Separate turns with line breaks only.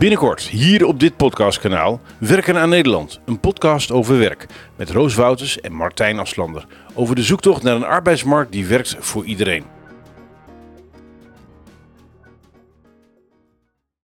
Binnenkort hier op dit podcastkanaal Werken aan Nederland, een podcast over werk met Roos Wouters en Martijn Aslander over de zoektocht naar een arbeidsmarkt die werkt voor iedereen.